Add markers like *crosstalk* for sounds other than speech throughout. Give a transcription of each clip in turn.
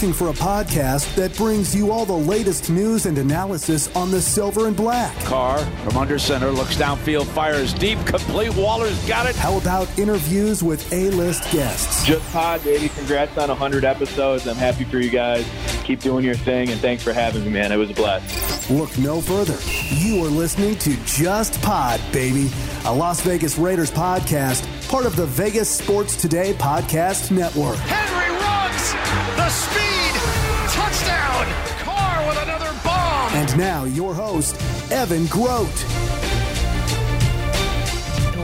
Looking for a podcast that brings you all the latest news and analysis on the silver and black? Carr from under center looks downfield, fires deep, complete. Waller's got it. How about interviews with A-list guests? Just Pod, baby. Congrats on 100 episodes. I'm happy for you guys. Keep doing your thing, and thanks for having me, man. It was a blast. Look no further. You are listening to Just Pod, baby, a Las Vegas Raiders podcast, part of the Vegas Sports Today podcast network. Henry runs the speed touchdown. Carr with another bomb. And now your host, Evan Grote.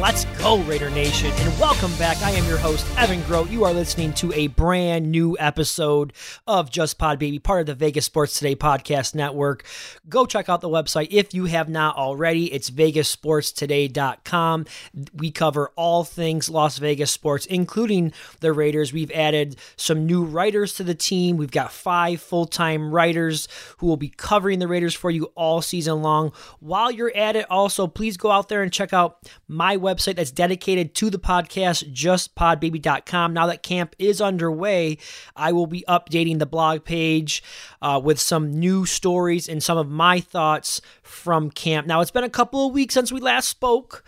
Let's go, Raider Nation, and welcome back. I am your host, Evan Grote. You are listening to a brand new episode of Just Pod Baby, part of the Vegas Sports Today podcast network. Go check out the website if you have not already. It's vegasportstoday.com. We cover all things Las Vegas sports, including the Raiders. We've added some new writers to the team. We've got five full time writers who will be covering the Raiders for you all season long. While you're at it, also, please go out there and check out my website that's dedicated to the podcast, justpodbaby.com. Now that camp is underway, I will be updating the blog page uh, with some new stories and some of my thoughts from camp. Now, it's been a couple of weeks since we last spoke.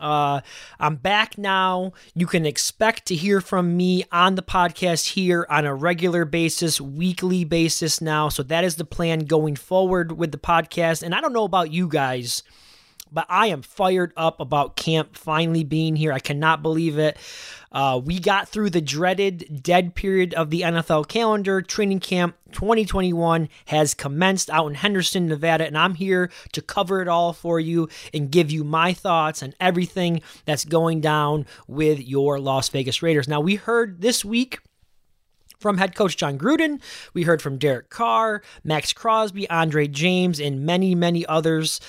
Uh, I'm back now. You can expect to hear from me on the podcast here on a regular basis, weekly basis now. So that is the plan going forward with the podcast. And I don't know about you guys, but I am fired up about camp finally being here. I cannot believe it. Uh, we got through the dreaded dead period of the NFL calendar. Training camp 2021 has commenced out in Henderson, Nevada, and I'm here to cover it all for you and give you my thoughts on everything that's going down with your Las Vegas Raiders. Now, we heard this week from head coach Jon Gruden. We heard from Derek Carr, Maxx Crosby, Andre James, and many, many others.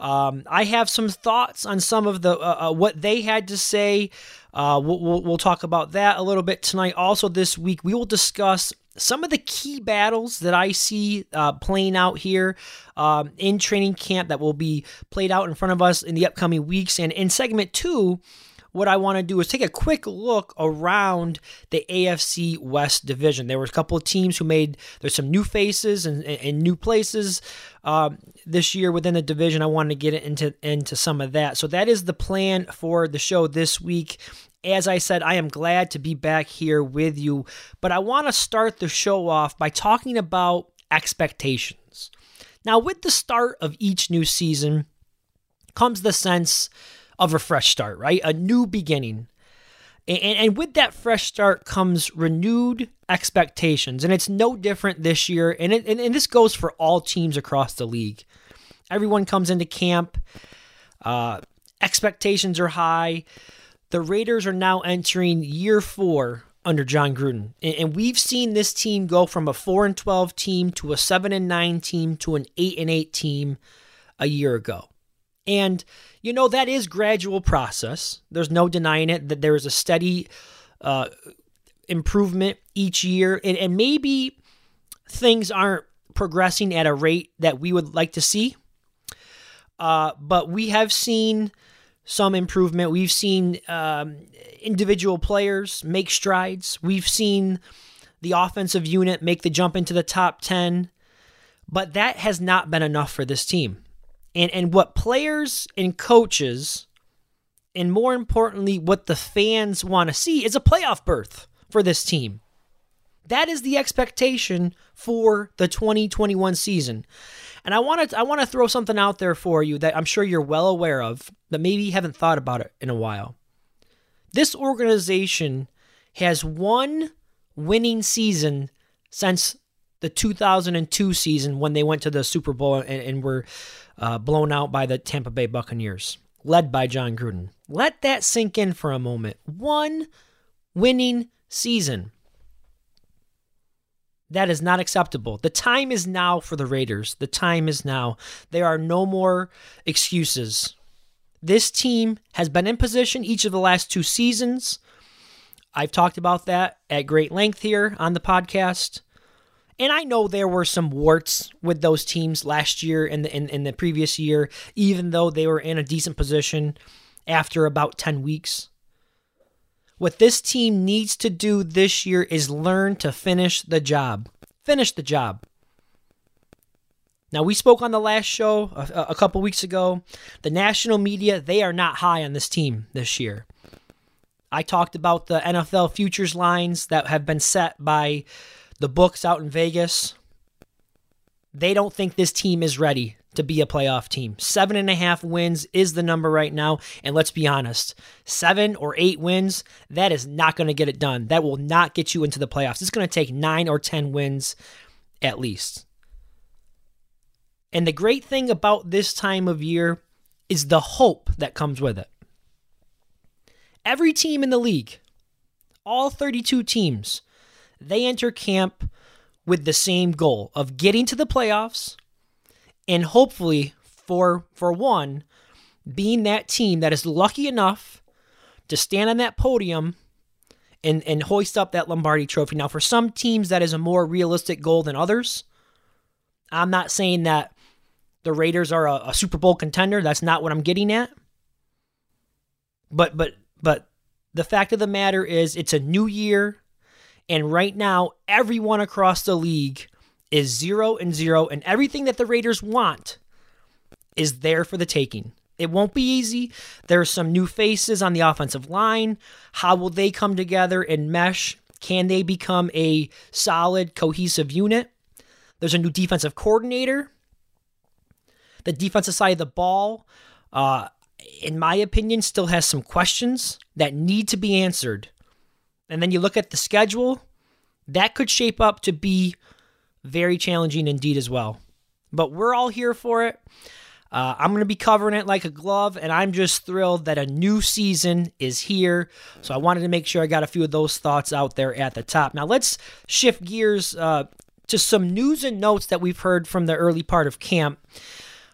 Um, I have some thoughts on some of the uh, uh, what they had to say. Uh, we'll, we'll, we'll talk about that a little bit tonight. Also, this week we will discuss some of the key battles that I see uh, playing out here um, in training camp that will be played out in front of us in the upcoming weeks. And in segment two, what I want to do is take a quick look around the AFC West division. There were a couple of teams who made there's some new faces and, and, and new places uh, this year within the division. I wanted to get into into some of that. So that is the plan for the show this week. As I said, I am glad to be back here with you, but I want to start the show off by talking about expectations. Now, with the start of each new season comes the sense of a fresh start, right? A new beginning. And, and, with that fresh start comes renewed expectations. And it's no different this year. And, it, and, and this goes for all teams across the league. Everyone comes into camp, uh, expectations are high. The Raiders are now entering year four under Jon Gruden. And, we've seen this team go from a 4 and 12 team to a 7 and 9 team to an 8 and 8 team a year ago. And you know that is gradual process. There's no denying it that there is a steady uh, improvement each year, and, and maybe things aren't progressing at a rate that we would like to see. Uh, but we have seen some improvement. We've seen um, individual players make strides. We've seen the offensive unit make the jump into the top 10, but that has not been enough for this team and and what players and coaches and more importantly what the fans want to see is a playoff berth for this team. That is the expectation for the 2021 season. And i want to i want to throw something out there for you that i'm sure you're well aware of but maybe you haven't thought about it in a while. This organization has one winning season since the 2002 season when they went to the Super Bowl and, and were uh, blown out by the Tampa Bay Buccaneers, led by Jon Gruden. Let that sink in for a moment. One winning season. That is not acceptable. The time is now for the Raiders. The time is now. There are no more excuses. This team has been in position each of the last two seasons. I've talked about that at great length here on the podcast. And I know there were some warts with those teams last year and in, in, in, the previous year, even though they were in a decent position after about 10 weeks. What this team needs to do this year is learn to finish the job. Finish the job. Now, we spoke on the last show a, a couple weeks ago. The national media, they are not high on this team this year. I talked about the NFL futures lines that have been set by the books out in Vegas. They don't think this team is ready to be a playoff team. Seven and a half wins is the number right now. And let's be honest, seven or eight wins, that is not going to get it done. That will not get you into the playoffs. It's going to take nine or 10 wins at least. And the great thing about this time of year is the hope that comes with it. Every team in the league, all 32 teams, they enter camp with the same goal of getting to the playoffs and hopefully for for one being that team that is lucky enough to stand on that podium and and hoist up that Lombardi trophy. Now for some teams that is a more realistic goal than others. I'm not saying that the Raiders are a, a Super Bowl contender. That's not what I'm getting at. But but but the fact of the matter is it's a new year and right now everyone across the league is 0 and 0 and everything that the Raiders want is there for the taking. It won't be easy. There are some new faces on the offensive line. How will they come together and mesh? Can they become a solid, cohesive unit? There's a new defensive coordinator the defensive side of the ball, uh, in my opinion, still has some questions that need to be answered. And then you look at the schedule, that could shape up to be very challenging indeed as well. But we're all here for it. Uh, I'm going to be covering it like a glove, and I'm just thrilled that a new season is here. So I wanted to make sure I got a few of those thoughts out there at the top. Now let's shift gears uh, to some news and notes that we've heard from the early part of camp.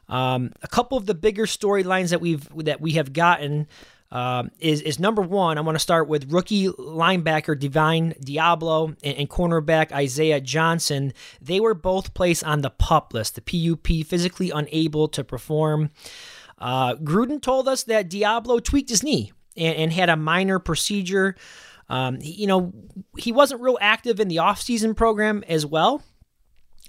Um, a couple of the bigger storylines that we've that we have gotten um, is is number one. I want to start with rookie linebacker Divine Deablo and, and, cornerback Isaiah Johnson. They were both placed on the PUP list, the PUP, physically unable to perform. Uh, Gruden told us that Diablo tweaked his knee and, and had a minor procedure. Um, you know, he wasn't real active in the offseason program as well.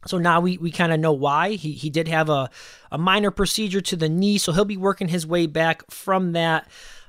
So now we, we kind of know why. He, he did have a, a minor procedure to the knee, so he'll be working his way back from that.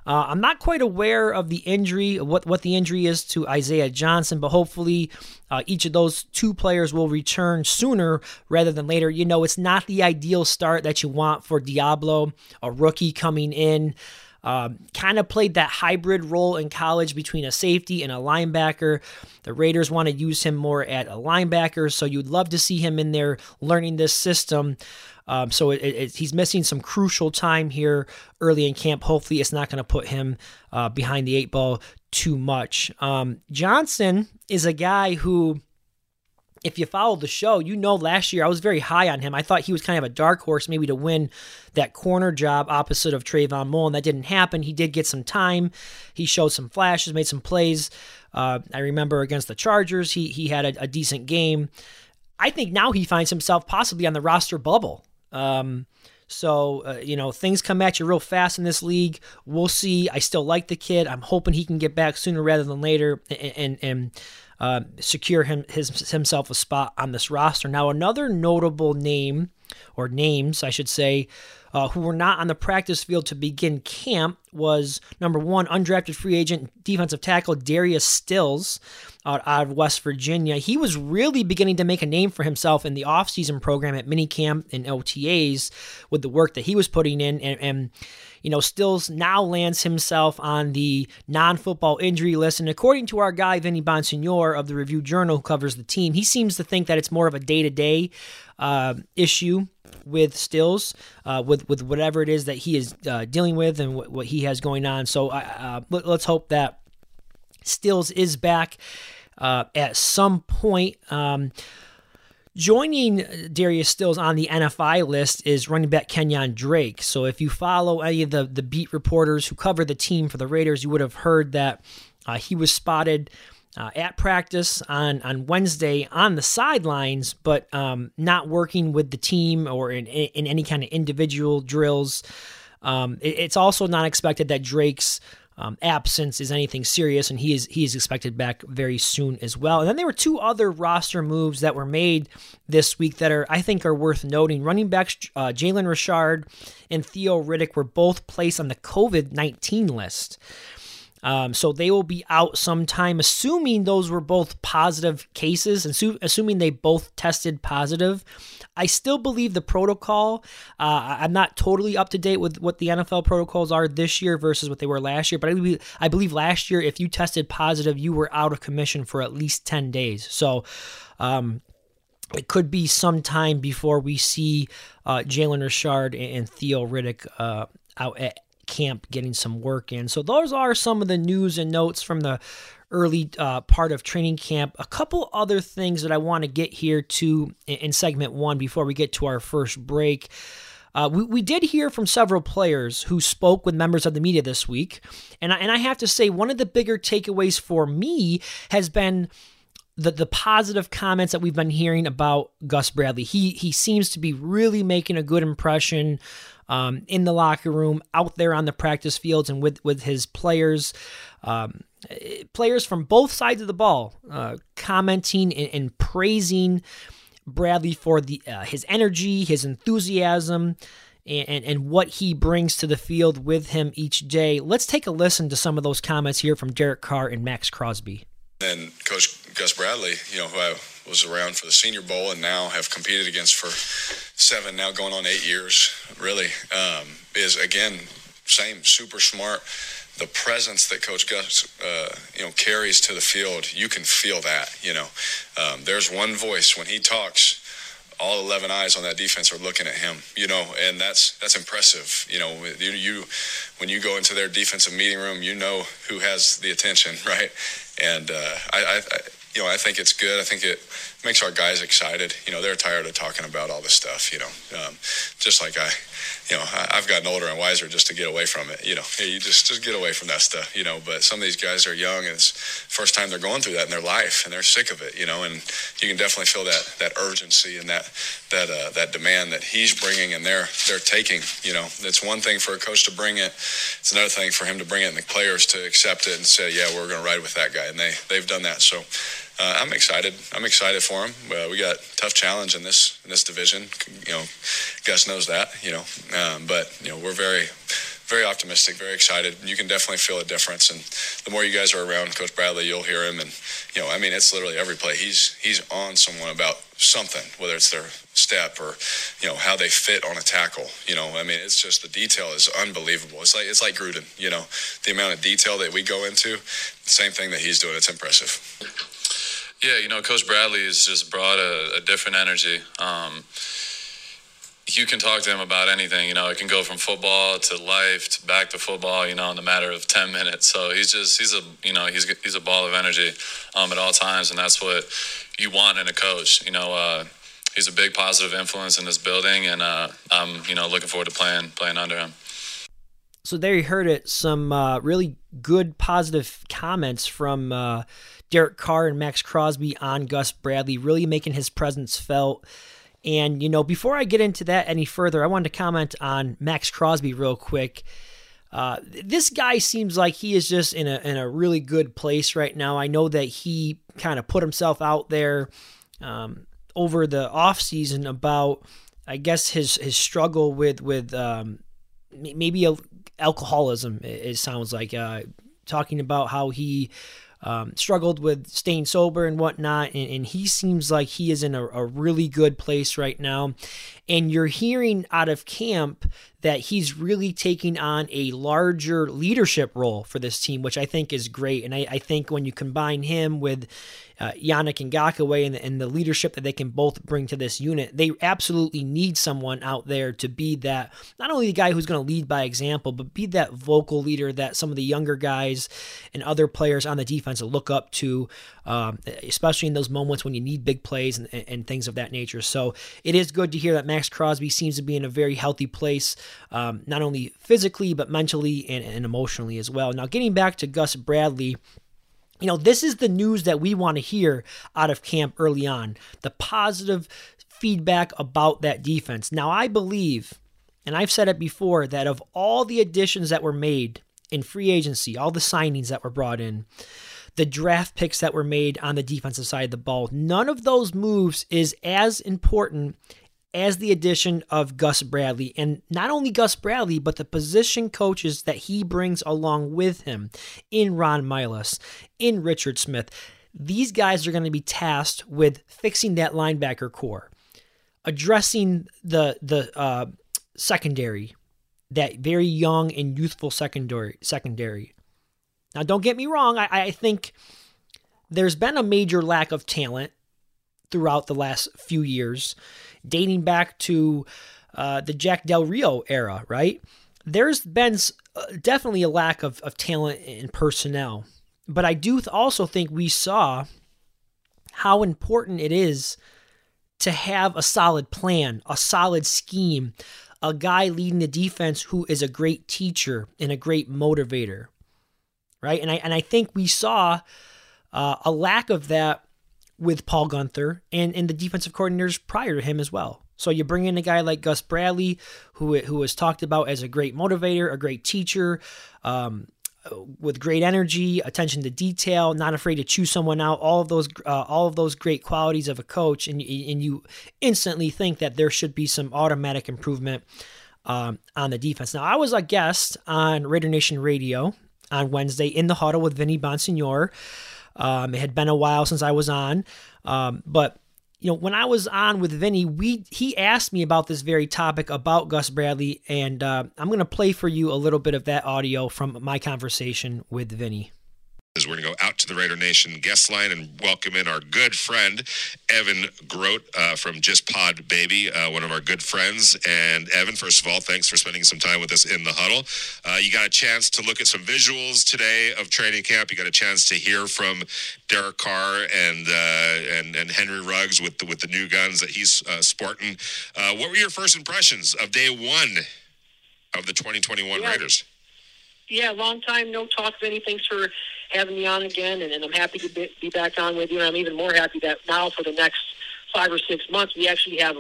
Uh, I'm not quite aware of the injury, what, what the injury is to Isaiah Johnson, but hopefully uh, each of those two players will return sooner rather than later. You know, it's not the ideal start that you want for Deablo, a rookie coming in. Um, kind of played that hybrid role in college between a safety and a linebacker. The Raiders want to use him more at a linebacker, so you'd love to see him in there learning this system. Um, so it, it, he's missing some crucial time here early in camp. Hopefully, it's not going to put him uh, behind the eight ball too much. Um, Johnson is a guy who if you followed the show, you know last year I was very high on him. I thought he was kind of a dark horse, maybe to win that corner job opposite of Trayvon Mullen. That didn't happen. He did get some time. He showed some flashes, made some plays. Uh, I remember against the Chargers, he he had a, a, decent game. I think now he finds himself possibly on the roster bubble. Um, so, uh, you know, things come at you real fast in this league. We'll see. I still like the kid. I'm hoping he can get back sooner rather than later and, and, and uh, secure him his, himself a spot on this roster. Now, another notable name, or names, I should say, uh, who were not on the practice field to begin camp was number one, undrafted free agent defensive tackle Darius Stills out, out of West Virginia. He was really beginning to make a name for himself in the offseason program at minicamp and OTAs with the work that he was putting in. And, and you know, Stills now lands himself on the non football injury list. And according to our guy, Vinny Bonsignore of the Review Journal, who covers the team, he seems to think that it's more of a day to day issue with Stills, uh, with with whatever it is that he is uh, dealing with and what, what, he has going on. So uh, let, us hope that Stills is back uh, at some point. Um, Joining Darius Stills on the NFI list is running back Kenyon Drake. So if you follow any of the, the beat reporters who cover the team for the Raiders, you would have heard that Uh, he was spotted uh, at practice on, on Wednesday on the sidelines, but um, not working with the team or in, in any kind of individual drills. Um, it, it's also not expected that Drake's um, absence is anything serious, and he is he is expected back very soon as well. And then there were two other roster moves that were made this week that are I think are worth noting. Running backs uh, Jalen Richard and Theo Riddick were both placed on the COVID nineteen list. Um, so they will be out sometime, assuming those were both positive cases, and su- assuming they both tested positive. I still believe the protocol. Uh, I'm not totally up to date with what the NFL protocols are this year versus what they were last year, but I believe, I believe last year, if you tested positive, you were out of commission for at least 10 days. So, um, it could be some time before we see uh, Jalen Richard and Theo Riddick uh, out at camp getting some work in. So those are some of the news and notes from the early uh, part of training camp. A couple other things that I want to get here to in segment one before we get to our first break. Uh, we, we did hear from several players who spoke with members of the media this week. And I, and I have to say, one of the bigger takeaways for me has been the the positive comments that we've been hearing about Gus Bradley. He he seems to be really making a good impression um, in the locker room, out there on the practice fields, and with with his players. Um, players from both sides of the ball uh, commenting and, and, praising Bradley for the uh, his energy, his enthusiasm, and, and, and what he brings to the field with him each day. Let's take a listen to some of those comments here from Derek Carr and Maxx Crosby. And Coach Gus Bradley, you know, who I was around for the Senior Bowl and now have competed against for seven, now going on eight years, really, um, is again, same, super smart. The presence that Coach Gus, uh, you know, carries to the field, you can feel that. You know, um, there's one voice when he talks all 11 eyes on that defense are looking at him, you know, and that's that's impressive. You know, you, you when you go into their defensive meeting room, you know who has the attention, *laughs* right? And uh, I, I, you know, I think it's good. I think it makes our guys excited. You know, they're tired of talking about all this stuff. You know, um, just like I, you know, I, have gotten older and wiser just to get away from it. You know, you just just get away from that stuff. You know, but some of these guys are young and it's first time they're going through that in their life and they're sick of it. You know, and you can definitely feel that that urgency and that that uh, that demand that he's bringing and they're they're taking. You know, it's one thing for a coach to bring it. It's another thing for him to bring it and the players to accept it and say, yeah, we're going to ride with that guy. And they they've done that. So uh, I'm excited. I'm excited for him. Uh, we got tough challenge in this in this division. You know, Gus knows that. You know, um, but you know we're very very optimistic, very excited. You can definitely feel a difference. And the more you guys are around Coach Bradley, you'll hear him. And you know, I mean, it's literally every play. He's he's on someone about something, whether it's their step or you know how they fit on a tackle. You know, I mean, it's just the detail is unbelievable. It's like it's like Gruden. You know, the amount of detail that we go into. Same thing that he's doing. It's impressive. Yeah, you know, Coach Bradley has just brought a, a different energy. Um, you can talk to him about anything. You know, it can go from football to life to back to football. You know, in a matter of ten minutes. So he's just he's a you know he's he's a ball of energy um, at all times, and that's what you want in a coach. You know, uh, he's a big positive influence in this building, and uh, I'm you know looking forward to playing playing under him. So there you heard it. Some uh, really good positive comments from uh, Derek Carr and Maxx Crosby on Gus Bradley, really making his presence felt. And, you know, before I get into that any further, I wanted to comment on Maxx Crosby real quick. Uh, this guy seems like he is just in a in a really good place right now. I know that he kind of put himself out there um, over the off season about, I guess his his struggle with with um, maybe alcoholism. It, sounds like uh, talking about how he um, struggled with staying sober and whatnot. And, and he seems like he is in a, a, really good place right now. And you're hearing out of camp that he's really taking on a larger leadership role for this team, which I think is great. And I, I think when you combine him with uh, Yannick Ngakoue and, and the leadership that they can both bring to this unit, they absolutely need someone out there to be that, not only the guy who's going to lead by example, but be that vocal leader that some of the younger guys and other players on the defense look up to, um, especially in those moments when you need big plays and, and things of that nature. So it is good to hear that Maxx Crosby seems to be in a very healthy place um, not only physically, but mentally and, and emotionally as well. Now, getting back to Gus Bradley. You know, this is the news that we want to hear out of camp early on the positive feedback about that defense. Now, I believe, and I've said it before, that of all the additions that were made in free agency, all the signings that were brought in, the draft picks that were made on the defensive side of the ball, none of those moves is as important as the addition of Gus Bradley. And not only Gus Bradley, but the position coaches that he brings along with him in Ron Milus, in Richard Smith. These guys are going to be tasked with fixing that linebacker core, addressing the the uh, secondary, that very young and youthful secondary secondary. Now, don't get me wrong. I, I think there's been a major lack of talent throughout the last few years dating back to uh, the Jack Del Rio era, right? There's been uh, definitely a lack of, of talent and personnel. But I do also think we saw how important it is to have a solid plan, a solid scheme, a guy leading the defense who is a great teacher and a great motivator, right? And I and I think we saw uh, a lack of that with Paul Guenther and, and the defensive coordinators prior to him as well. So you bring in a guy like Gus Bradley, who who was talked about as a great motivator, a great teacher, um, with great energy, attention to detail, not afraid to chew someone out. All of those uh, all of those great qualities of a coach, and and you instantly think that there should be some automatic improvement um, on the defense. Now I was a guest on Raider Nation Radio on Wednesday in the huddle with Vinny Bonsignore. Um, it had been a while since I was on, um, but you know when I was on with Vinny, we he asked me about this very topic about Gus Bradley, and uh, I'm going to play for you a little bit of that audio from my conversation with Vinny is we're going to go out to the Raider Nation guest line and welcome in our good friend, Evan Grote uh, from Just Pod Baby, uh, one of our good friends. And Evan, first of all, thanks for spending some time with us in the huddle. Uh, you got a chance to look at some visuals today of training camp. You got a chance to hear from Derek Carr and uh, and, and Henry Ruggs with the, with the new guns that he's uh, sporting. Uh, what were your first impressions of day one of the 2021 yeah. Raiders? Yeah, long time no talk of anything. For having me on again, and, and I'm happy to be, be back on with you. And I'm even more happy that now for the next five or six months we actually have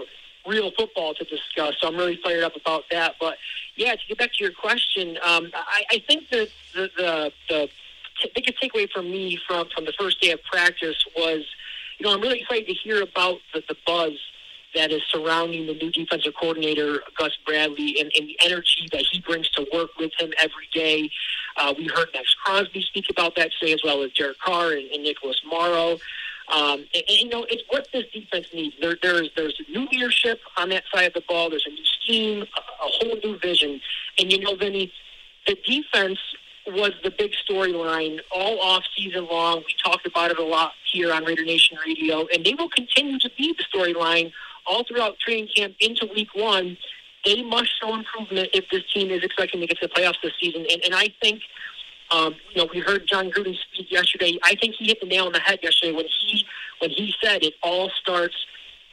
real football to discuss. So I'm really fired up about that. But yeah, to get back to your question, um, I, I think that the the, the t- biggest takeaway for me from from the first day of practice was, you know, I'm really excited to hear about the, the buzz that is surrounding the new defensive coordinator, Gus Bradley, and, and the energy that he brings to work with him every day. Uh, we heard Maxx Crosby speak about that today, as well as Derek Carr and, and Nicholas Morrow. Um, and, and, you know, it's what this defense needs. There, there's there's new leadership on that side of the ball. There's a new scheme, a, a whole new vision. And you know, Vinny, the defense was the big storyline all off season long. We talked about it a lot here on Raider Nation Radio, and they will continue to be the storyline all throughout training camp into week one, they must show improvement if this team is expecting to get to the playoffs this season. And, and I think, um, you know, we heard John Gruden speak yesterday. I think he hit the nail on the head yesterday when he when he said it all starts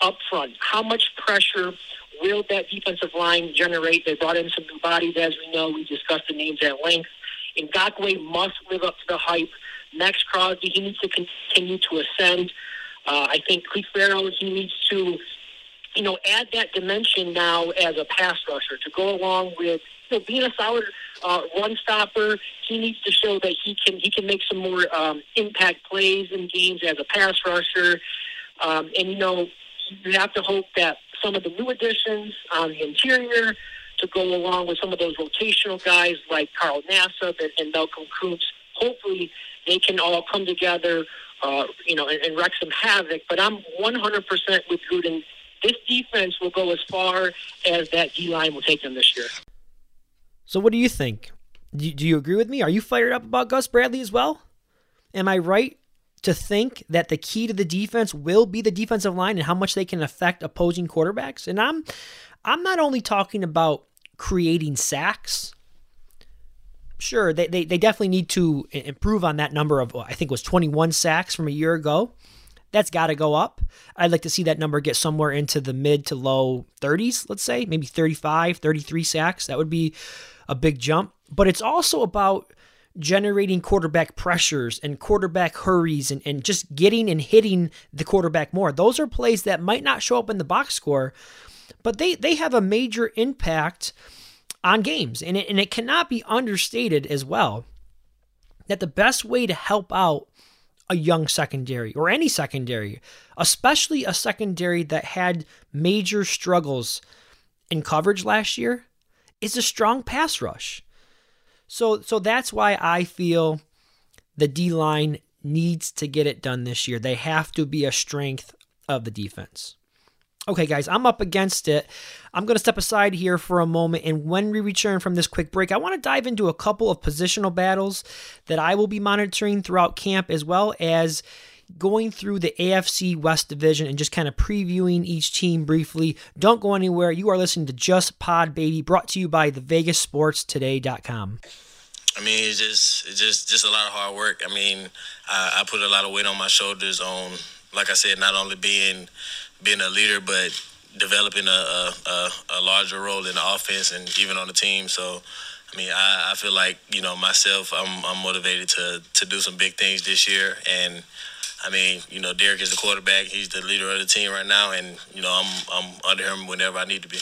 up front. How much pressure will that defensive line generate? They brought in some new bodies, as we know. We discussed the names at length. Ngakoue must live up to the hype. Maxx Crosby, he needs to continue to ascend. Uh, I think Clelin Ferrell, he needs to you know, add that dimension now as a pass rusher to go along with you know, being a solid uh, run stopper. He needs to show that he can he can make some more um, impact plays in games as a pass rusher. Um, and you know, you have to hope that some of the new additions on the interior to go along with some of those rotational guys like Carl Nassib and, and Malcolm Koonce, hopefully they can all come together, uh, you know, and, and wreak some havoc. But I'm 100% with Gruden this defense will go as far as that D line will take them this year. So, what do you think? Do, you agree with me? Are you fired up about Gus Bradley as well? Am I right to think that the key to the defense will be the defensive line and how much they can affect opposing quarterbacks? And I'm I'm not only talking about creating sacks. Sure, they, they, they definitely need to improve on that number of, I think was 21 sacks from a year ago. That's got to go up. I'd like to see that number get somewhere into the mid to low 30s, let's say, maybe 35, 33 sacks. That would be a big jump. But it's also about generating quarterback pressures and quarterback hurries and, and just getting and hitting the quarterback more. Those are plays that might not show up in the box score, but they, they have a major impact on games. And it, and it cannot be understated as well that the best way to help out a young secondary or any secondary, especially a secondary that had major struggles in coverage last year, is a strong pass rush. So so that's why I feel the D line needs to get it done this year. They have to be a strength of the defense. Okay, guys, I'm up against it. I'm going to step aside here for a moment. And when we return from this quick break, I want to dive into a couple of positional battles that I will be monitoring throughout camp, as well as going through the AFC West division and just kind of previewing each team briefly. Don't go anywhere. You are listening to Just Pod Baby, brought to you by the VegasSportsToday.com. I mean, it's just it's just just a lot of hard work. I mean, I, I put a lot of weight on my shoulders on, like I said, not only being being a leader, but developing a, a, a, larger role in the offense and even on the team. So, I mean, I, I feel like you know myself, I'm, I'm motivated to to do some big things this year. And I mean, you know, Derek is the quarterback; he's the leader of the team right now, and you know, I'm I'm under him whenever I need to be.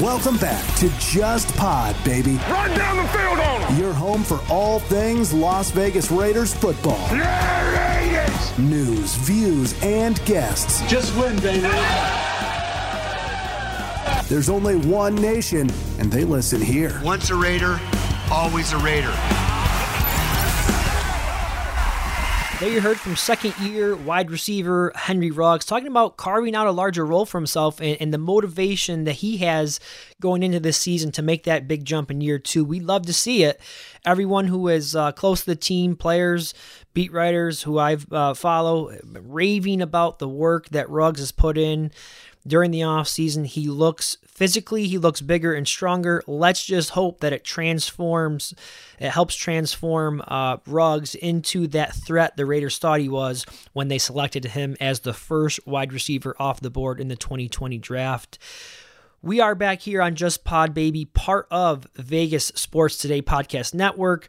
Welcome back to Just Pod, baby. Run down the field on them. Your home for all things Las Vegas Raiders football. Yeah, Raiders! News, views, and guests. Just win, baby. There's only one nation, and they listen here. Once a Raider, always a Raider. There you heard from second year wide receiver Henry Ruggs talking about carving out a larger role for himself and, and, the motivation that he has going into this season to make that big jump in year two. We'd love to see it. Everyone who is uh, close to the team, players, beat writers who I uh, follow, raving about the work that Ruggs has put in during the offseason. He looks physically, he looks bigger and stronger. Let's just hope that it transforms, it helps transform uh, Ruggs into that threat the Raiders thought he was when they selected him as the first wide receiver off the board in the 2020 draft. We are back here on Just Pod Baby, part of Vegas Sports Today Podcast Network.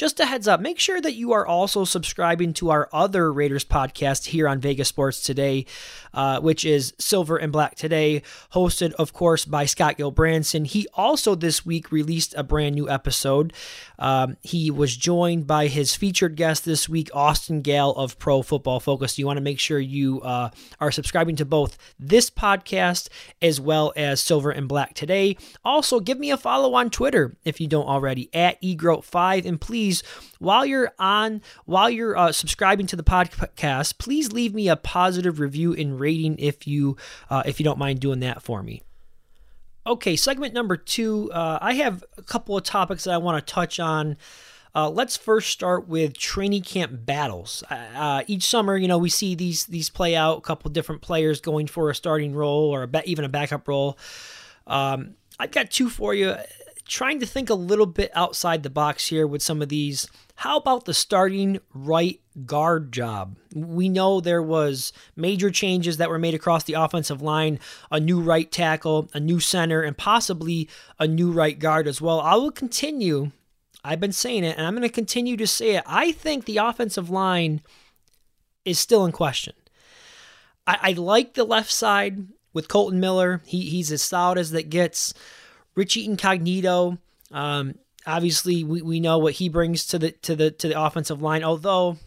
Just a heads up, make sure that you are also subscribing to our other Raiders podcast here on Vegas Sports Today, uh, which is Silver and Black Today, hosted, of course, by Scott Gulbransen. He also this week released a brand new episode. Um, he was joined by his featured guest this week, Austin Gayle of Pro Football Focus. You want to make sure you uh, are subscribing to both this podcast as well as Silver and Black Today. Also, give me a follow on Twitter if you don't already at egroat5 and please please, while you're on, while you're uh, subscribing to the podcast, please leave me a positive review and rating if you uh, if you don't mind doing that for me. Okay, segment number two. Uh, I have a couple of topics that I want to touch on. Uh, let's first start with training camp battles. Uh, uh, each summer, you know, we see these these play out. A couple different players going for a starting role or a, even a backup role. Um, I've got two for you trying to think a little bit outside the box here with some of these. How about the starting right guard job? We know there was major changes that were made across the offensive line, a new right tackle, a new center, and possibly a new right guard as well. I will continue. I've been saying it, and I'm going to continue to say it. I think the offensive line is still in question. I, I like the left side with Kolton Miller. He, he's as solid as that gets. Richie Incognito, um, obviously we, we know what he brings to the to the to the offensive line. Although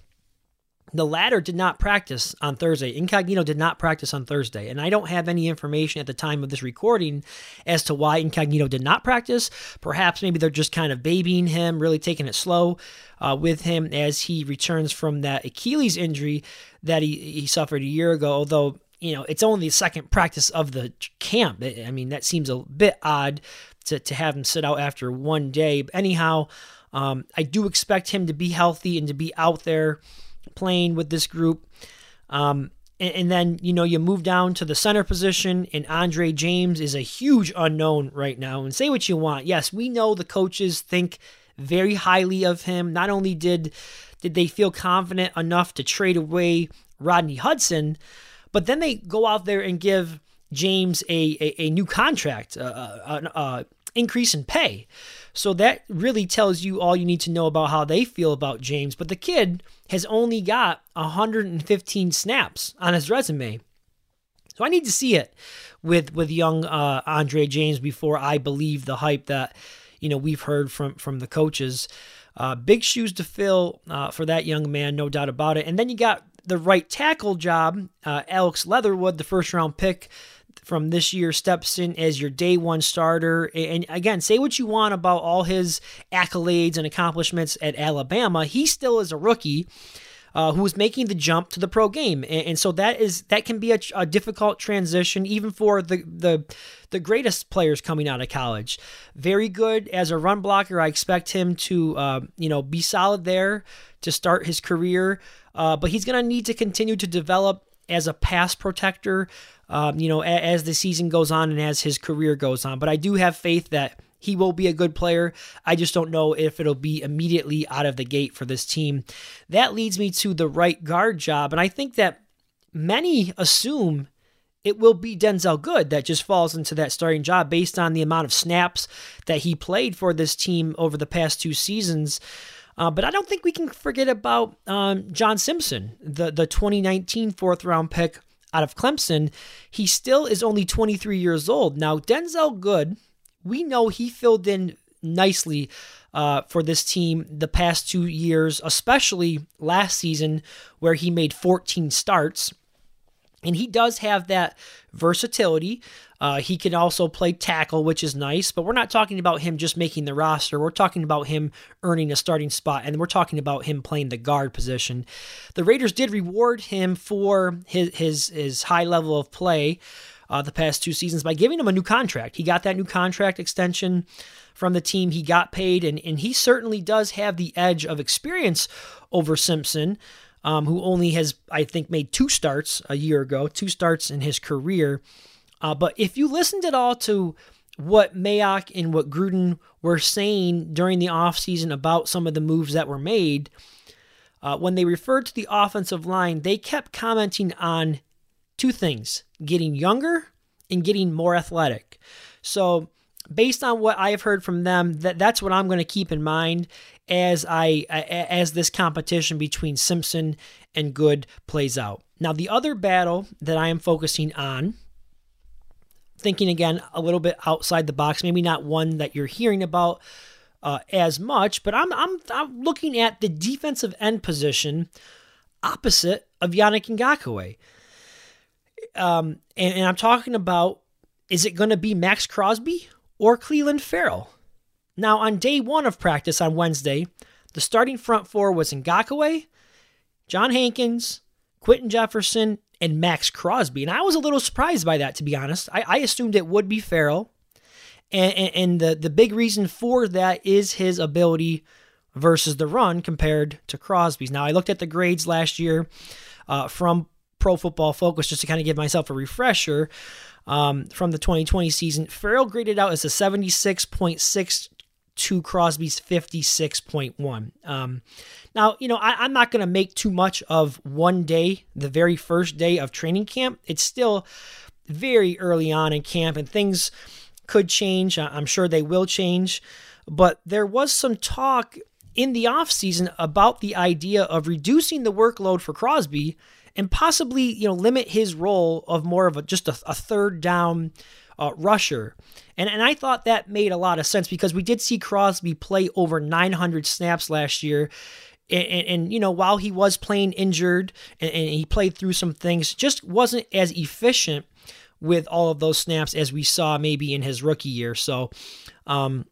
the latter did not practice on Thursday. Incognito did not practice on Thursday, and I don't have any information at the time of this recording as to why Incognito did not practice. Perhaps maybe they're just kind of babying him, really taking it slow uh, with him as he returns from that Achilles injury that he, he suffered a year ago. Although you know, it's only the second practice of the camp. I mean, that seems a bit odd to, to have him sit out after one day. But anyhow, um, I do expect him to be healthy and to be out there playing with this group. Um, and, and, then, you know, you move down to the center position, and Andre James is a huge unknown right now. And say what you want. Yes, we know the coaches think very highly of him. Not only did did they feel confident enough to trade away Rodney Hudson, but then they go out there and give James a, a, a new contract, uh, uh, uh, increase in pay. So that really tells you all you need to know about how they feel about James. But the kid has only got 115 snaps on his resume. So I need to see it with with young uh, Andre James before I believe the hype that you know we've heard from from the coaches. Uh, big shoes to fill uh, for that young man, no doubt about it. And then you got the right tackle job. Uh, Alex Leatherwood, the first round pick from this year steps in as your day one starter. And again, say what you want about all his accolades and accomplishments at Alabama, he still is a rookie. Uh, making the jump to the pro game, and, and so that is that can be a, a, difficult transition even for the the the greatest players coming out of college. Very good as a run blocker. I expect him to uh, you know be solid there to start his career, uh, but he's going to need to continue to develop as a pass protector um, you know, as the season goes on and as his career goes on. But I do have faith that he will be a good player. I just don't know if it'll be immediately out of the gate for this team. That leads me to the right guard job. And I think that many assume it will be Denzelle Good that just falls into that starting job based on the amount of snaps that he played for this team over the past two seasons. Uh, but I don't think we can forget about um, John Simpson, the, the 2019 fourth round pick out of Clemson, he still is only 23 years old. Now, Denzelle Good, we know he filled in nicely uh, for this team the past two years, especially last season where he made 14 starts. And he does have that versatility. Uh, he can also play tackle, which is nice, but we're not talking about him just making the roster. We're talking about him earning a starting spot, and we're talking about him playing the guard position. The Raiders did reward him for his his, his high level of play uh, the past two seasons by giving him a new contract. He got that new contract extension from the team. He got paid, and, and he certainly does have the edge of experience over Simpson um, who only has, I think, made two starts a year ago, two starts in his career. Uh, but if you listened at all to what Mayock and what Gruden were saying during the offseason about some of the moves that were made, uh, when they referred to the offensive line, they kept commenting on two things getting younger and getting more athletic. So, based on what I've heard from them, that, that's what I'm going to keep in mind as I as this competition between Simpson and Good plays out. Now, the other battle that I am focusing on, thinking again a little bit outside the box, maybe not one that you're hearing about uh, as much, but I'm, I'm I'm looking at the defensive end position opposite of Yannick Ngakoue. Um, and, and I'm talking about is it going to be Maxx Crosby or Clelin Ferrell? Now, on day one of practice on Wednesday, the starting front four was Ngakoue, John Hankins, Quinton Jefferson, and Maxx Crosby. And I was a little surprised by that, to be honest. I, I assumed it would be Ferrell. And, and, and, the, the big reason for that is his ability versus the run compared to Crosby's. Now, I looked at the grades last year uh, from Pro Football Focus just to kind of give myself a refresher um, from the 2020 season. Ferrell graded out as a 76.6 to Crosby's 56.1. Um, now, you know, I, am not going to make too much of one day, the very first day of training camp. It's still very early on in camp and things could change. I'm sure they will change. But there was some talk in the offseason about the idea of reducing the workload for Crosby and possibly, you know, limit his role of more of a just a, a third down uh, rusher. And, and I thought that made a lot of sense because we did see Crosby play over 900 snaps last year. And, and, and, you know, while he was playing injured and, and, he played through some things, just wasn't as efficient with all of those snaps as we saw maybe in his rookie year. So, um,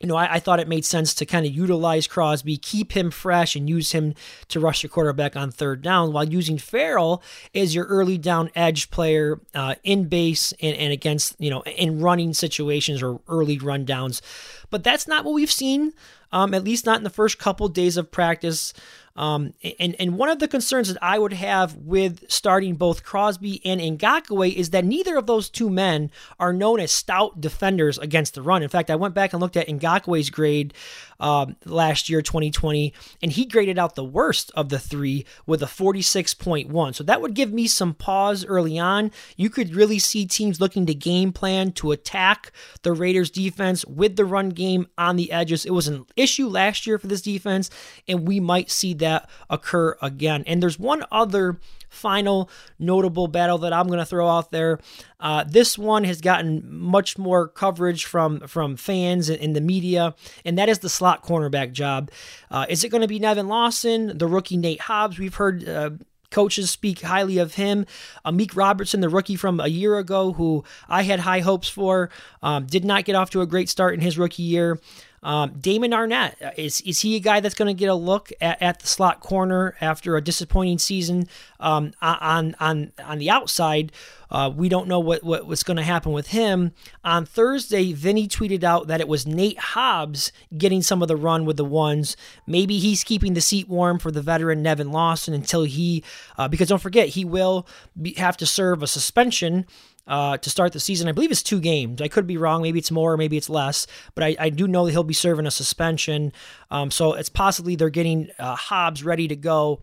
you know, I, I, thought it made sense to kind of utilize Crosby, keep him fresh, and use him to rush the quarterback on third down while using Ferrell as your early down edge player uh, in base and, and against, you know, in running situations or early run downs. But that's not what we've seen, um, at least not in the first couple days of practice. Um, and, and one of the concerns that I would have with starting both Crosby and Ngakoue is that neither of those two men are known as stout defenders against the run. In fact, I went back and looked at Ngakoue's grade um, last year, 2020, and he graded out the worst of the three with a 46.1. So that would give me some pause early on. You could really see teams looking to game plan to attack the Raiders defense with the run game on the edges. It was an issue last year for this defense, and we might see that occur again. And there's one other final notable battle that I'm going to throw out there. Uh, this one has gotten much more coverage from from fans and, in the media, and that is the slot cornerback job. Uh, is it going to be Nevin Lawson, the rookie Nate Hobbs? We've heard. Uh, coaches speak highly of him. Amik Robertson, the rookie from a year ago, who I had high hopes for, um, did not get off to a great start in his rookie year. Um, Damon Arnette uh, is is he a guy that's going to get a look at, at the slot corner after a disappointing season um, on on on the outside? Uh, we don't know what, what what's going to happen with him. On Thursday, Vinny tweeted out that it was Nate Hobbs getting some of the run with the ones. Maybe he's keeping the seat warm for the veteran Nevin Lawson until he, uh, because don't forget, he will be, have to serve a suspension uh, to start the season. I believe it's two games. I could be wrong. Maybe it's more, maybe it's less. But I, I do know that he'll be serving a suspension. Um, so it's possibly they're getting uh, Hobbs ready to go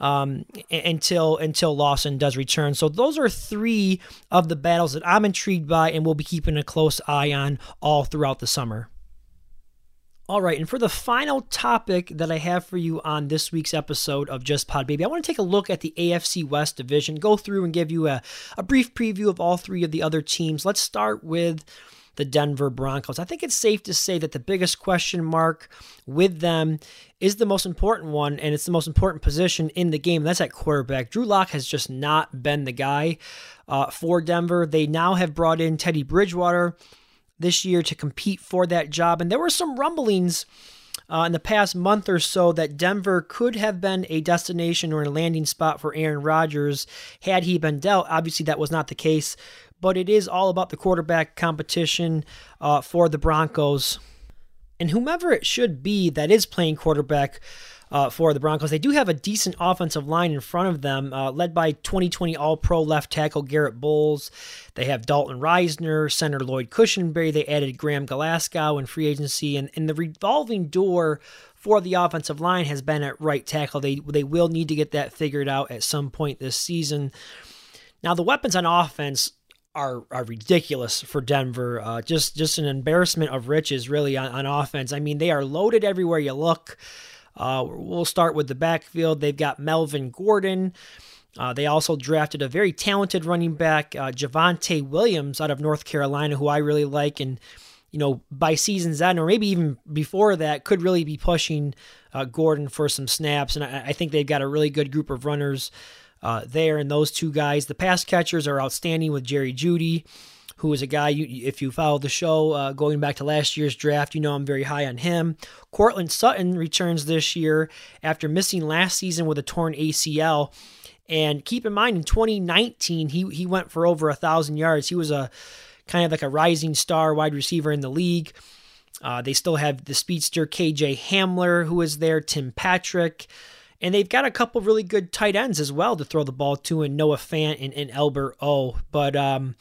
um, until until Lawson does return. So those are three of the battles that I'm intrigued by and we'll be keeping a close eye on all throughout the summer. All right, and for the final topic that I have for you on this week's episode of Just Pod Baby, I want to take a look at the AFC West division, go through and give you a, a brief preview of all three of the other teams. Let's start with the Denver Broncos. I think it's safe to say that the biggest question mark with them is the most important one, and it's the most important position in the game. That's at quarterback. Drew Lock has just not been the guy uh, for Denver. They now have brought in Teddy Bridgewater this year to compete for that job. And there were some rumblings uh, in the past month or so that Denver could have been a destination or a landing spot for Aaron Rodgers had he been dealt. Obviously, that was not the case, but it is all about the quarterback competition uh, for the Broncos. And whomever it should be that is playing quarterback uh, for the Broncos. They do have a decent offensive line in front of them, uh, led by 2020 All Pro left tackle Garrett Bolles. They have Dalton Risner, center Lloyd Cushenberry. They added Graham Glasgow in free agency, and, and the revolving door for the offensive line has been at right tackle. They they will need to get that figured out at some point this season. Now the weapons on offense are are ridiculous for Denver. Uh, just just an embarrassment of riches, really on, on offense. I mean, they are loaded everywhere you look. Uh, we'll start with the backfield. They've got Melvin Gordon. Uh, they also drafted a very talented running back, uh, Javonte Williams, out of North Carolina, who I really like. And, you know, by season's end, or maybe even before that, could really be pushing uh, Gordon for some snaps. And I, I, think they've got a really good group of runners uh, there. And those two guys, the pass catchers are outstanding with Jerry Jeudy who is a guy, you, if you follow the show uh, going back to last year's draft, you know I'm very high on him. Courtland Sutton returns this year after missing last season with a torn ACL. And keep in mind, in 2019, he, he went for over a thousand yards. He was a kind of like a rising star wide receiver in the league. Uh, they still have the speedster KJ Hamler, who is there, Tim Patrick. And they've got a couple really good tight ends as well to throw the ball to, and Noah Fant and, and Albert O. But um,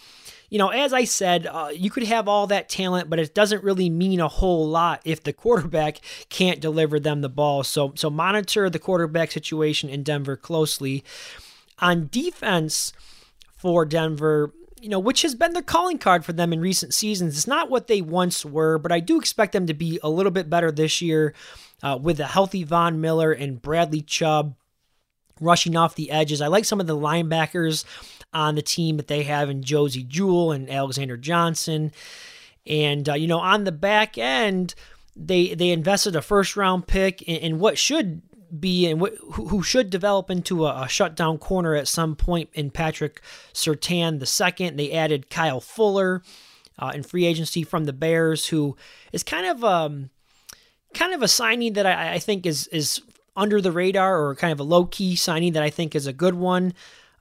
you know, as I said, uh, you could have all that talent, but it doesn't really mean a whole lot if the quarterback can't deliver them the ball. So, so monitor the quarterback situation in Denver closely. On defense for Denver, you know, which has been the calling card for them in recent seasons. It's not what they once were, but I do expect them to be a little bit better this year uh, with a healthy Von Miller and Bradley Chubb rushing off the edges. I like some of the linebackers on the team that they have in Josey Jewell and Alexander Johnson. And, uh, you know, on the back end, they they invested a first round pick in, in what should be and what who should develop into a, a, shutdown corner at some point in Patrick Surtain the second. They added Kyle Fuller uh, in free agency from the Bears, who is kind of um kind of a signing that I, I think is is under the radar or kind of a low key signing that I think is a good one.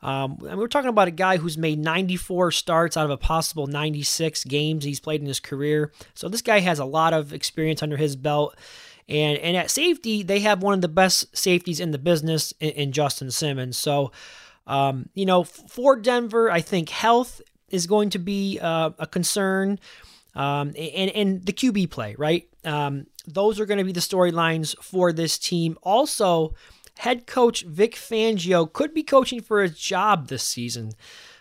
Um, we're talking about a guy who's made 94 starts out of a possible 96 games he's played in his career. So this guy has a lot of experience under his belt. And, and at safety, they have one of the best safeties in the business in, in Justin Simmons. So, um, you know, for Denver, I think health is going to be uh, a concern. Um, and, and the QB play, right? Um, those are going to be the storylines for this team. Also, head coach Vic Fangio could be coaching for his job this season.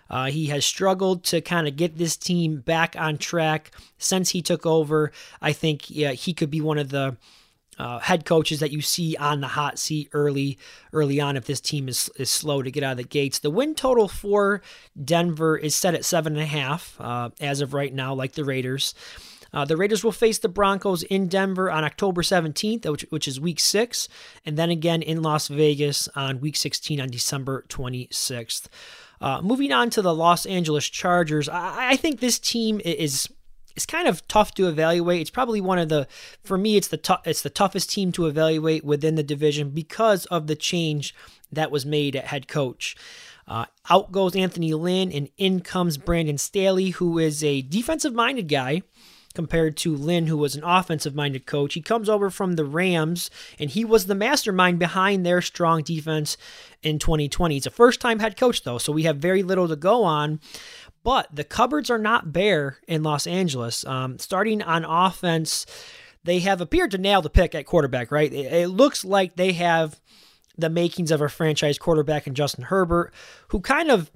Uh, he has struggled to kind of get this team back on track since he took over. I think yeah, he could be one of the uh, head coaches that you see on the hot seat early early on if this team is, is slow to get out of the gates. The win total for Denver is set at seven and a half uh, as of right now, like the Raiders. Uh, the Raiders will face the Broncos in Denver on October 17th, which, which is week six, and then again in Las Vegas on week 16 on December 26th. Uh, moving on to the Los Angeles Chargers, I, I think this team is is kind of tough to evaluate. It's probably one of the for me it's the t- it's the toughest team to evaluate within the division because of the change that was made at head coach. Uh, out goes Anthony Lynn and in comes Brandon Staley, who is a defensive minded guy compared to Lynn, who was an offensive minded coach. He comes over from the Rams, and he was the mastermind behind their strong defense in 2020. He's a first time head coach, though, so we have very little to go on. But the cupboards are not bare in Los Angeles. Um, starting on offense, they have appeared to nail the pick at quarterback, right? It, it looks like they have the makings of a franchise quarterback in Justin Herbert, who kind of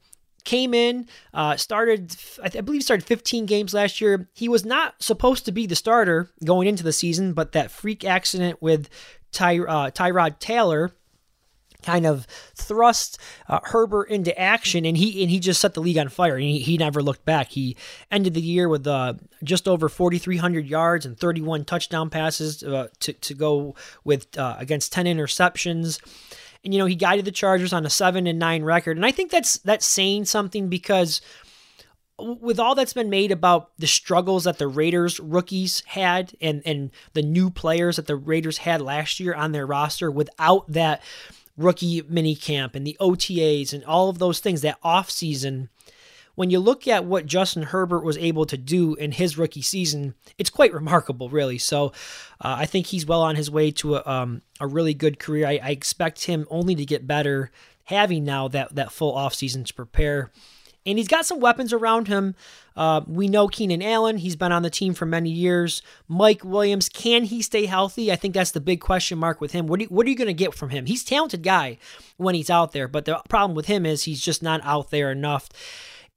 came in, uh, started, I, th- I, believe, started 15 games last year. He was not supposed to be the starter going into the season, but that freak accident with Ty, uh, Tyrod Taylor kind of thrust uh, Herbert into action, and he and he just set the league on fire. And he, he never looked back. He ended the year with uh, just over 4,300 yards and 31 touchdown passes uh, to to go with uh, against 10 interceptions and you know he guided the Chargers on a seven and nine record, and I think that's that's saying something because with all that's been made about the struggles that the Raiders rookies had and and the new players that the Raiders had last year on their roster without that rookie mini camp and the OTAs and all of those things that off season when you look at what Justin Herbert was able to do in his rookie season, it's quite remarkable, really. So uh, I think he's well on his way to a, um, a really good career. I, I, expect him only to get better, having now that, that full offseason to prepare. And he's got some weapons around him. Uh, we know Keenan Allen. He's been on the team for many years. Mike Williams, can he stay healthy? I think that's the big question mark with him. What, you, what are you going to get from him? He's a talented guy when he's out there, but the problem with him is he's just not out there enough.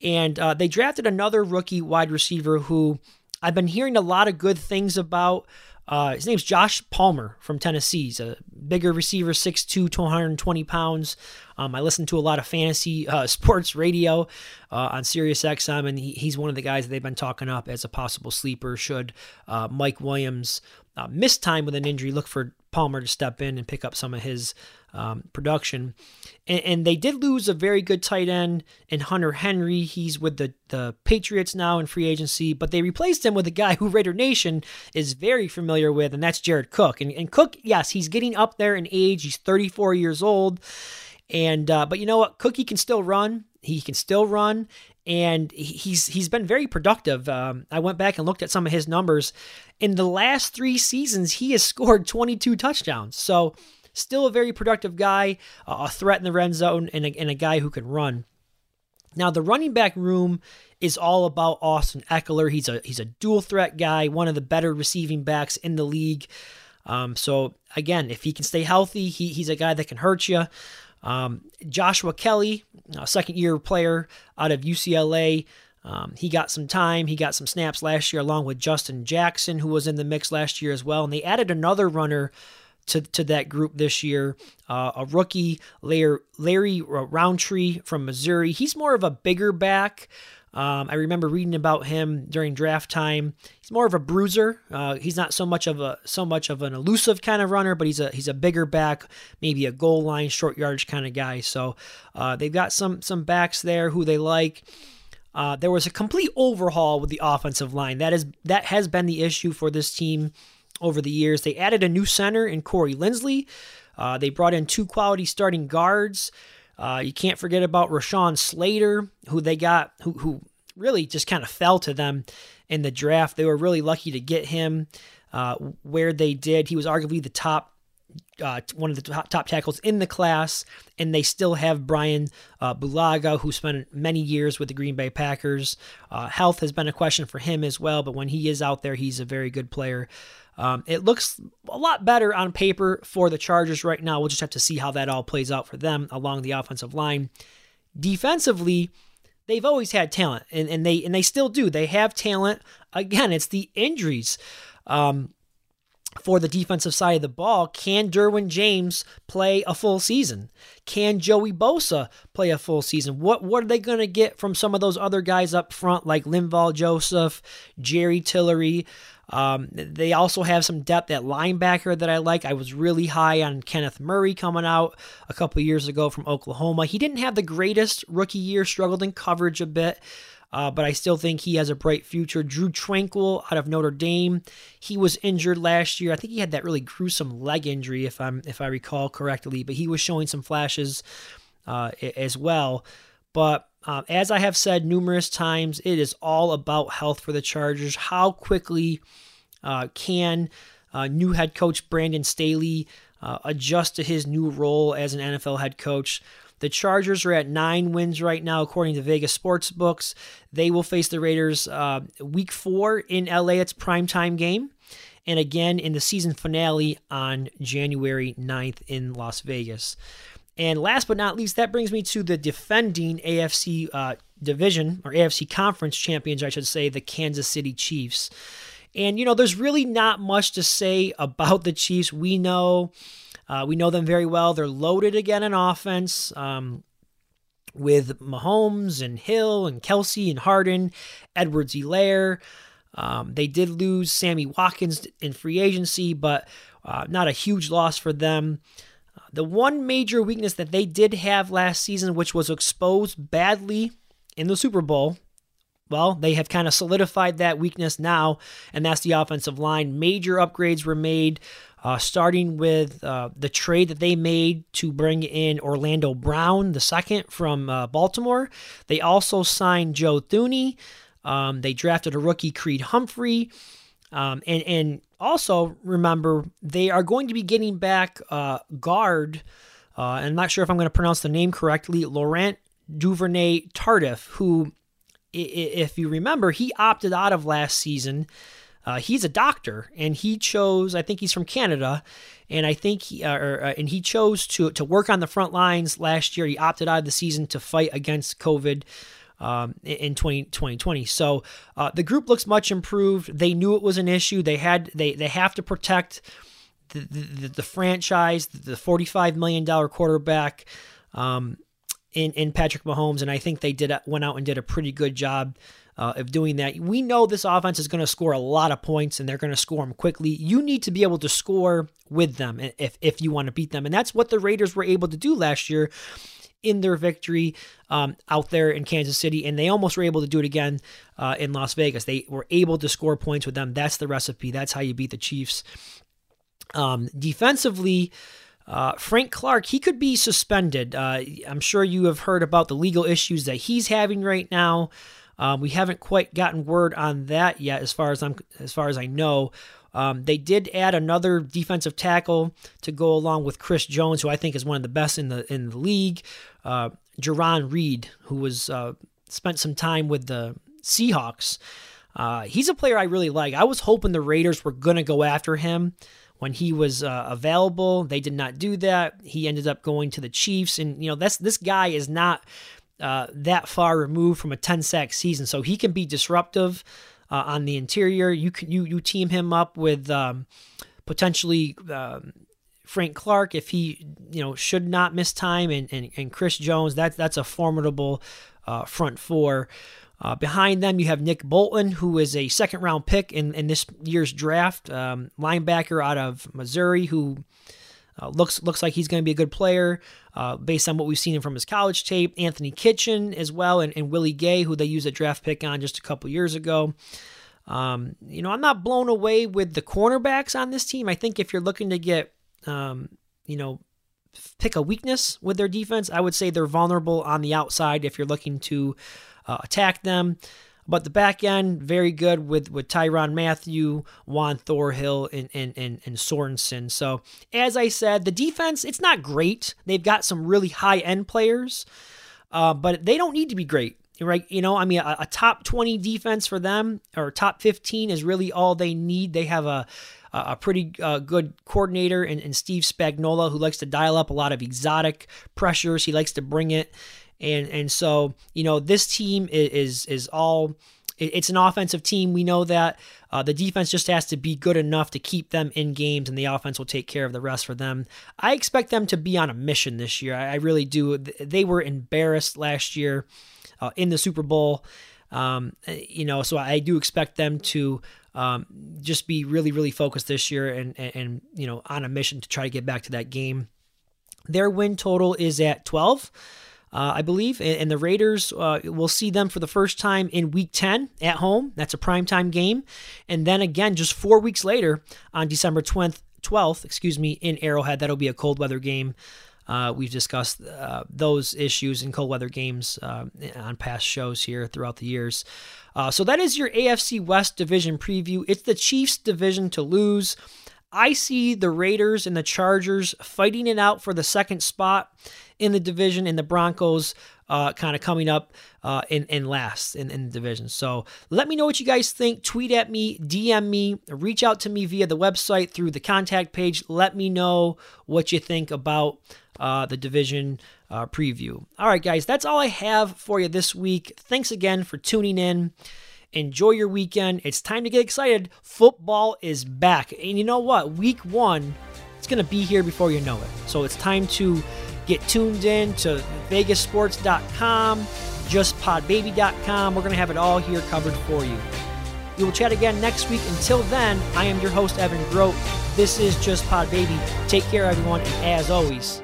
And uh, they drafted another rookie wide receiver who I've been hearing a lot of good things about. Uh, his name's Josh Palmer from Tennessee. He's a bigger receiver, 6'2, 220 pounds. Um, I listen to a lot of fantasy uh, *laughs* sports radio uh, on Sirius XM, and he, he's one of the guys that they've been talking up as a possible sleeper. Should uh, Mike Williams uh, miss time with an injury, look for Palmer to step in and pick up some of his um, production. And, and, they did lose a very good tight end in Hunter Henry. He's with the, the Patriots now in free agency, but they replaced him with a guy who Raider Nation is very familiar with, and that's Jared Cook. And, and Cook, yes, he's getting up there in age. He's 34 years old. And uh, but you know what, Cookie can still run. He can still run, and he's he's been very productive. Um, I went back and looked at some of his numbers. In the last three seasons, he has *laughs* scored 22 touchdowns. So Still a very productive guy, a threat in the red zone, and a, and a guy who can run. Now the running back room is all about Austin Ekeler. He's a he's a dual threat guy, one of the better receiving backs in the league. Um, so again, if he can stay healthy, he, he's a guy that can hurt you. Um, Joshua Kelley, a second year player out of UCLA. Um, he got some time. He got some snaps last year, along with Justin Jackson, who was in the mix last year as well. And they added another runner to, to that group this year. Uh, a rookie, Larry, Larry Rountree from Missouri. He's more of a bigger back. Um, I remember reading about him during draft time. He's more of a bruiser. Uh, he's not so much of a so much of an elusive kind of runner, but he's a he's a bigger back, maybe a goal line, short yardage kind of guy. So uh, they've got some some backs there who they like. Uh, there was a complete overhaul with the offensive line. That is that has been the issue for this team over the years. They added a new center in Corey Linsley. Uh, they brought in two quality starting guards. Uh, you can't forget about Rashawn Slater, who they got, who, who really just kind of fell to them in the draft. They were really lucky to get him uh, where they did. He was arguably the top uh, one of the top, top, tackles in the class, and they still have Brian uh, Bulaga, who spent many years with the Green Bay Packers. Uh, health has been a question for him as well, but when he is out there, he's a very good player. Um, it looks a lot better on paper for the Chargers right now. We'll just have to see how that all plays out for them along the offensive line. Defensively, they've always had talent, and, and they and they still do. They have talent. Again, it's the injuries. Um, for the defensive side of the ball, can Derwin James play a full season? Can Joey Bosa play a full season? What what are they going to get from some of those other guys up front, like Linval Joseph, Jerry Tillery? Um, they also have some depth at linebacker that I like. I was really high on Kenneth Murray coming out a couple years ago from Oklahoma. He didn't have the greatest rookie year, struggled in coverage a bit. Uh, but I still think he has a bright future. Drue Tranquill out of Notre Dame, he was injured last year. I think he had that really gruesome leg injury, if I'm if I recall correctly. But he was showing some flashes uh, as well. But uh, as I have said numerous times, it is all about health for the Chargers. How quickly uh, can uh, new head coach Brandon Staley uh, adjust to his new role as an NFL head coach? The Chargers are at nine wins right now, according to Vegas sports books. They will face the Raiders uh, week four in LA. It's primetime game. And again in the season finale on January 9th in Las Vegas. And last but not least, that brings me to the defending AFC uh, division or AFC conference champions, I should say, the Kansas City Chiefs. And, you know, there's really not much to say about the Chiefs. We know uh, we know them very well. They're loaded again in offense um, with Mahomes and Hill and Kelce and Harden, Edwards Helaire. Um, they did lose Sammy Watkins in free agency, but uh, not a huge loss for them. The one major weakness that they did have last season, which was exposed badly in the Super Bowl, well, they have kind of solidified that weakness now, and that's the offensive line. Major upgrades were made uh, starting with uh, the trade that they made to bring in Orlando Brown, the second from uh, Baltimore. They also signed Joe Thuney. Um, they drafted a rookie, Creed Humphrey. Um, and, and also remember, they are going to be getting back uh, guard. Uh, I'm not sure if I'm going to pronounce the name correctly, Laurent Duvernay Tardif, who, if you remember, he opted out of last season uh, he's a doctor, and he chose. I think he's from Canada, and I think he, uh, or, uh, and he chose to to work on the front lines last year. He opted out of the season to fight against COVID. Um, in 20, 2020. So uh, the group looks much improved. They knew it was an issue. They had they they have to protect the the, the franchise, the forty five million dollar quarterback. Um, in, in Patrick Mahomes, and I think they did went out and did a pretty good job uh, of doing that. We know this offense is going to score a lot of points and they're going to score them quickly. You need to be able to score with them if, if you want to beat them. And that's what the Raiders were able to do last year in their victory um, out there in Kansas City. And they almost were able to do it again uh, in Las Vegas. They were able to score points with them. That's the recipe. That's how you beat the Chiefs. Um, defensively, uh, Frank Clark, he could be suspended. Uh, I'm sure you have heard about the legal issues that he's having right now. Um, we haven't quite gotten word on that yet, as far as I'm as far as I know. Um, they did add another defensive tackle to go along with Chris Jones, who I think is one of the best in the in the league. Uh, Jarran Reed, who was uh, spent some time with the Seahawks. Uh, he's a player I really like. I was hoping the Raiders were going to go after him when he was uh, available. They did not do that. He ended up going to the Chiefs, and you know that's this guy is not uh, that far removed from a 10 sack season, so he can be disruptive uh, on the interior. You can you you team him up with um, potentially um, Frank Clark if he you know should not miss time, and and, and Chris Jones. That's that's a formidable uh, front four. Uh, behind them, you have Nick Bolton, who is a second round pick in, in this year's draft, um, linebacker out of Missouri, who uh, looks looks like he's going to be a good player uh, based on what we've seen from his college tape. Anthony Kitchen as well, and, and Willie Gay, who they used a draft pick on just a couple years ago. Um, you know, I'm not blown away with the cornerbacks on this team. I think if you're looking to get, um, you know, pick a weakness with their defense, I would say they're vulnerable on the outside if you're looking to uh, attack them. But the back end, very good with, with Tyrann Mathieu, Juan Thornhill, and, and, and, and Sorensen. So, as I said, the defense, it's not great. They've got some really high end players, uh, but they don't need to be great. right? You know, I mean, a, a, top 20 defense for them or top 15 is really all they need. They have a a pretty uh, good coordinator and Steve Spagnuolo, who likes to dial up a lot of exotic pressures. He likes to bring it, and and so you know this team is is, is all. It's an offensive team. We know that uh, the defense just has to be good enough to keep them in games, and the offense will take care of the rest for them. I expect them to be on a mission this year. I, really do. They were embarrassed last year uh, in the Super Bowl. Um, you know, so I do expect them to um, just be really, really focused this year and, and, and, you know, on a mission to try to get back to that game. Their win total is at 12. Uh, I believe. And, and the Raiders, uh, will see them for the first time in week 10 at home. That's a primetime game. And then again, just four weeks later on December 12th, 12th excuse me, in Arrowhead, that'll be a cold weather game. Uh, we've discussed uh, those issues in cold weather games uh, on past shows here throughout the years. Uh, so that is your AFC West division preview. It's the Chiefs division to lose. I see the Raiders and the Chargers fighting it out for the second spot in the division, and the Broncos uh, kind of coming up uh, in, in last in, in the division. So let me know what you guys think. Tweet at me, DM me, reach out to me via the website through the contact page. Let me know what you think about uh, the division uh, preview. All right, guys, that's all I have for you this week. Thanks again for tuning in. Enjoy your weekend. It's time to get excited. Football is back. And you know what? Week one, it's going to be here before you know it. So it's time to get tuned in to vegasports.com, justpodbaby.com. We're going to have it all here covered for you. We will chat again next week. Until then, I am your host, Evan Grote. This is Just Pod Baby. Take care, everyone, and as always,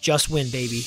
just win, baby.